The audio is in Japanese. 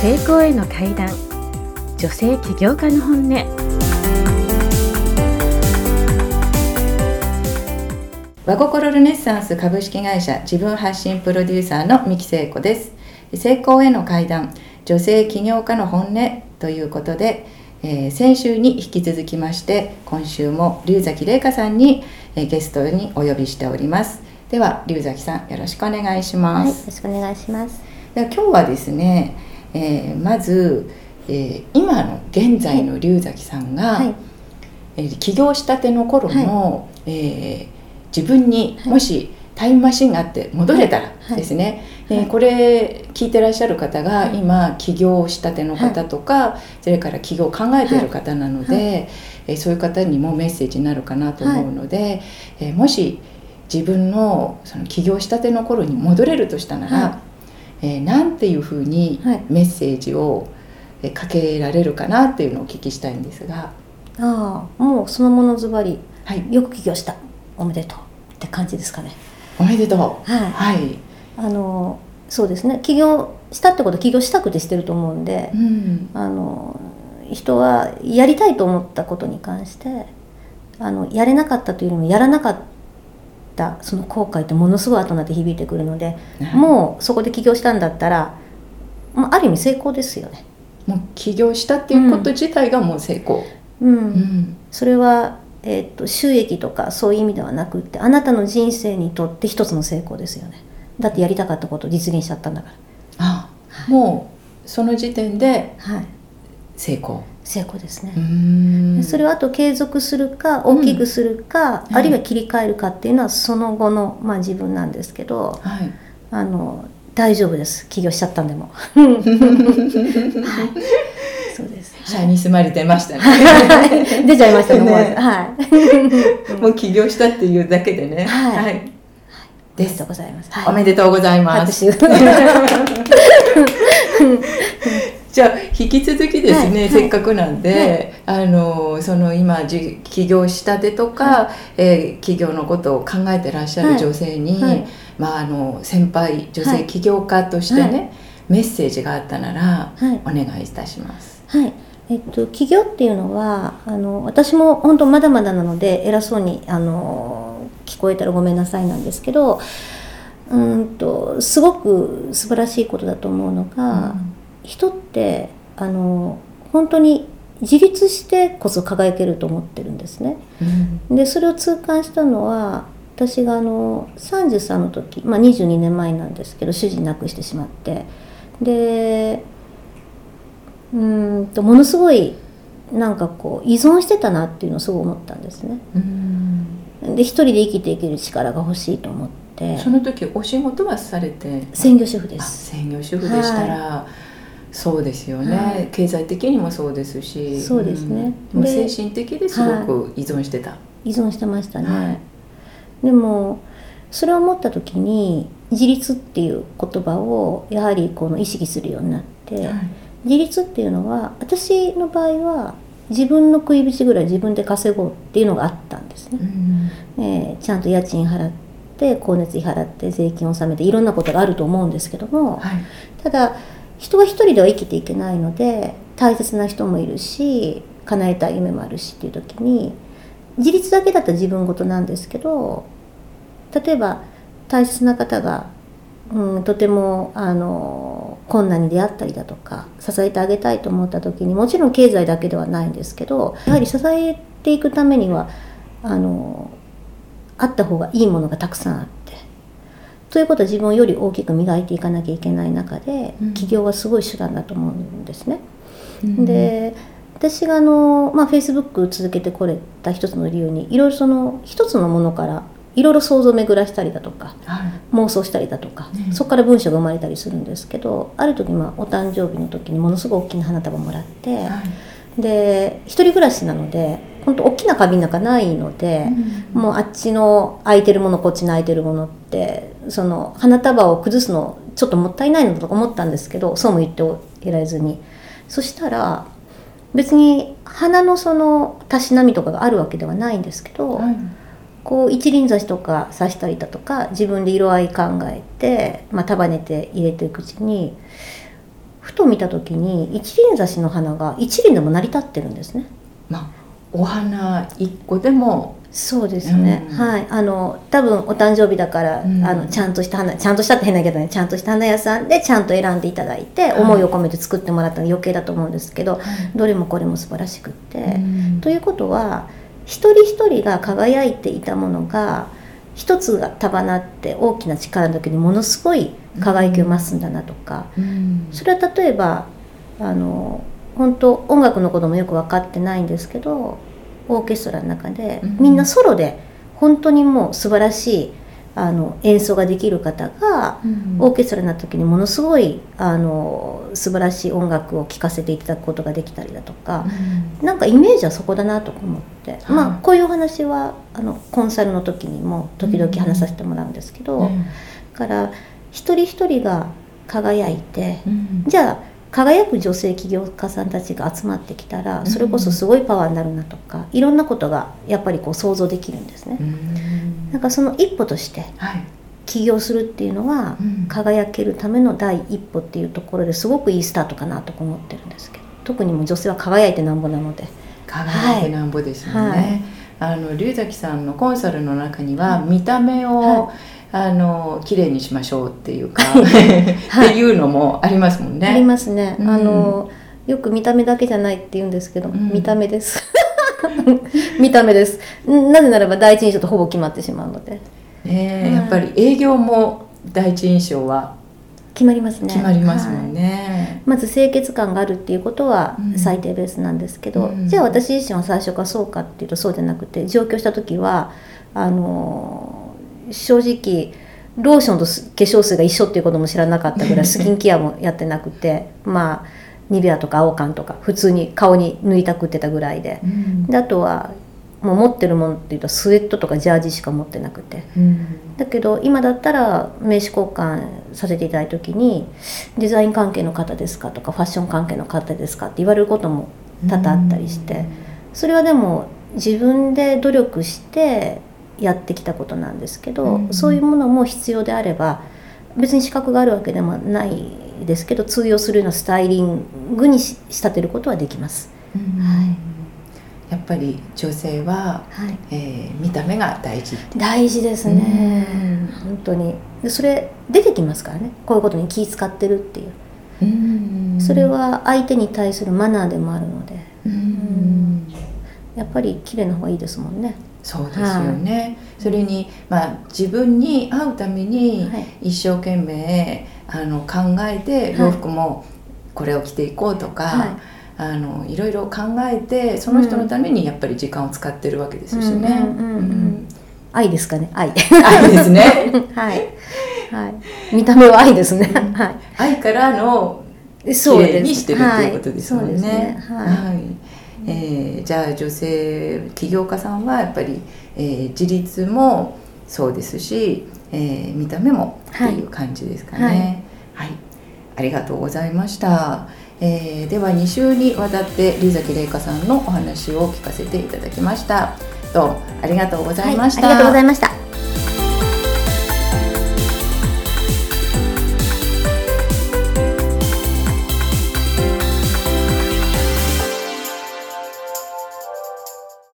成功への階段。女性起業家の本音。和心ルネッサンス株式会社自分発信プロデューサーの三木聖子です。成功への階段。女性起業家の本音ということで、えー、先週に引き続きまして今週も龍崎玲香さんに、えー、ゲストにお呼びしております。では龍崎さんよろしくお願いします、はい、よろしくお願いします。では今日はですね、えー、まず、えー、今の現在の龍崎さんが、はい、えー、起業したての頃の、はい、えー、自分にもしタイムマシンがあって戻れたらですね、はい。はい、これ聞いてらっしゃる方が今起業したての方とか、それから起業を考えている方なので、えそういう方にもメッセージになるかなと思うので、えもし自分のその起業したての頃に戻れるとしたなら、はい、えー、なんていうふうにメッセージをかけられるかなっていうのをお聞きしたいんですが。ああもうそのものズバリ、はい、よく起業したおめでとうって感じですかね。おめでとう。はい。はい、あのそうですね起業したってことは起業したくてしてると思うんで、うん、あの人はやりたいと思ったことに関してあのやれなかったというよりもやらなかったたその後悔ってものすごい後になって響いてくるので、もうそこで起業したんだったら、まあ、ある意味成功ですよね。もう起業したっていうこと自体がもう成功。うん、うん、それは、えーと、収益とかそういう意味ではなくってあなたの人生にとって一つの成功ですよね。だってやりたかったことを実現しちゃったんだから。あ、はい、もうその時点で。はい成功ですねそれをあと継続するか大きくするか、うん、あるいは切り替えるかっていうのはその後の、まあ、自分なんですけど、はい、あの大丈夫です起業しちゃったんでも。はい、そうです。社に住まれてましたね。出ちゃいましたね。ねはい。もう起業したっていうだけでね。はい。はい、です。とうございます。おめでとうございます。じゃあ引き続きですね、はい、せっかくなんで、はい、あのその今起業したてとか、はい、えー、企業のことを考えてらっしゃる女性に、まあ、あの先輩女性起業家としてね、メッセージがあったなら、お願いいたします。はい。えっと、起業っていうのはあの私も本当まだまだなので偉そうにあの聞こえたらごめんなさいなんですけどうんとすごく素晴らしいことだと思うのが、うん人ってあの本当に自立してこそ輝けると思ってるんですね。うん、でそれを痛感したのは私があの33の時、まあ、22年前なんですけど主人亡くしてしまって。でうんとものすごいなんかこう依存してたなっていうのをすごい思ったんですね。うん、で一人で生きていける力が欲しいと思って。その時お仕事はされて？専業主婦です。専業主婦でしたら、はいそうですよね、はい、経済的にもそうですし。そうですね、うん、精神的ですごく依存してた、はい、依存してましたね、はい、でもそれを思った時に自立っていう言葉をやはりこの意識するようになって、自立っていうのは私の場合は自分の食い口ぐらい自分で稼ごうっていうのがあったんですね、うん、えー、ちゃんと家賃払って光熱費払って税金を納めていろんなことがあると思うんですけども、ただ人は一人では生きていけないので大切な人もいるし叶えたい夢もあるしっていう時に自立だけだったら自分事なんですけど例えば大切な方が、うん、とてもあの困難に出会ったりだとか支えてあげたいと思った時にもちろん経済だけではないんですけどやはり支えていくためにはあのあった方がいいものがたくさんあって。ということは自分をより大きく磨いていかなきゃいけない中で、うん、起業はすごい手段だと思うんですね。うん、で私があの、まあ、Facebook 続けてこれた一つの理由にいろいろその一つのものからいろいろ想像を巡らしたりだとか、はい、妄想したりだとか、ね、そこから文章が生まれたりするんですけどある時、まあ、お誕生日の時にものすごい大きな花束もらって、はい、で一人暮らしなので本当大きな花瓶なんかないので、うん、もうあっちの空いてるものこっちの空いてるものってその花束を崩すのちょっともったいないのと思ったんですけどそうも言っていられずにそしたら別に花のそのたしなみとかがあるわけではないんですけど、うん、こう一輪挿しとか刺したりだとか自分で色合い考えて、まあ、束ねて入れていくうちにふと見た時に一輪挿しの花が一輪でも成り立ってるんですね。まあ、お花一個でもそうですね、うん、はい。あの多分お誕生日だから、うん、あのちゃんとした花ちゃんとしたって変だけどね。ちゃんとした花屋さんでちゃんと選んでいただいて、思いを込めて作ってもらったの余計だと思うんですけど、はい、どれもこれも素晴らしくって、うん、ということは一人一人が輝いていたものが一つが束なって大きな力の時にものすごい輝きを増すんだなとか、それは例えばあの本当音楽のこともよく分かってないんですけどオーケストラの中で、みんなソロで本当にもう素晴らしいあの演奏ができる方が、オーケストラになった時にものすごいあの素晴らしい音楽を聴かせていただくことができたりだとか、うん、なんかイメージはそこだなと思って、まあこういうお話はあのコンサルの時にも時々話させてもらうんですけど、うん、から一人一人が輝いて、じゃあ輝く女性起業家さんたちが集まってきたらそれこそすごいパワーになるなとか、いろんなことがやっぱりこう想像できるんですね。なんかその一歩として起業するっていうのは、輝けるための第一歩っていうところですごくいいスタートかなと思ってるんですけど特にも女性は輝いてなんぼなので。輝いてなんぼですよね、はい、あの龍崎さんのコンサルの中には見た目を、はいあの綺麗にしましょうっていうか、はい、っていうのもありますもんね。ありますね。うん、あのよく見た目だけじゃないって言うんですけど、うん、見た目です。見た目です。なぜならば第一印象とほぼ決まってしまうので。ね、うん、やっぱり営業も第一印象は決まりますね。決まりますもんね。はい、まず清潔感があるっていうことは最低ベースなんですけど、じゃあ私自身は最初からそうかっていうとそうじゃなくて上京した時はあの正直ローションと化粧水が一緒っていうことも知らなかったぐらい スキンケアもやってなくてまあニベアとか青缶とか普通に顔に塗いたくってたぐらいで。うん、であとはもう持ってるものっていうとスウェットとかジャージしか持ってなくて、うん、だけど今だったら名刺交換させていただいた時に「デザイン関係の方ですか?」とか「ファッション関係の方ですか?」って言われることも多々あったりして、それはでも自分で努力してやってきたことなんですけど、うん、そういうものも必要であれば別に資格があるわけでもないですけど通用するようなスタイリングに仕立てることはできます。うんはい、ぱり女性は、はい、えー、見た目が大事。大事ですね、うん、本当に。それ出てきますからね。こういうことに気使ってるっていう、うん、それは相手に対するマナーでもあるので、うん、やっぱり綺麗な方がいいですもんね。そうですよね、はい、それに、まあ、自分に会うために一生懸命、あの考えて洋服もこれを着ていこうとか、はい、あのいろいろ考えてその人のためにやっぱり時間を使ってるわけですしね。愛ですかね？愛。愛ですね。はい、はい、見た目は愛ですね、はい、愛からの綺麗にしてるっていうことですもんね。はい、はい。えー、じゃあ女性起業家さんはやっぱり、えー、自立もそうですし、えー、見た目もっていう感じですかね。はい、はい、ありがとうございました。えー、では2週にわたって龍崎玲香さんのお話を聞かせていただきました。どうもありがとうございました。はい、ありがとうございました。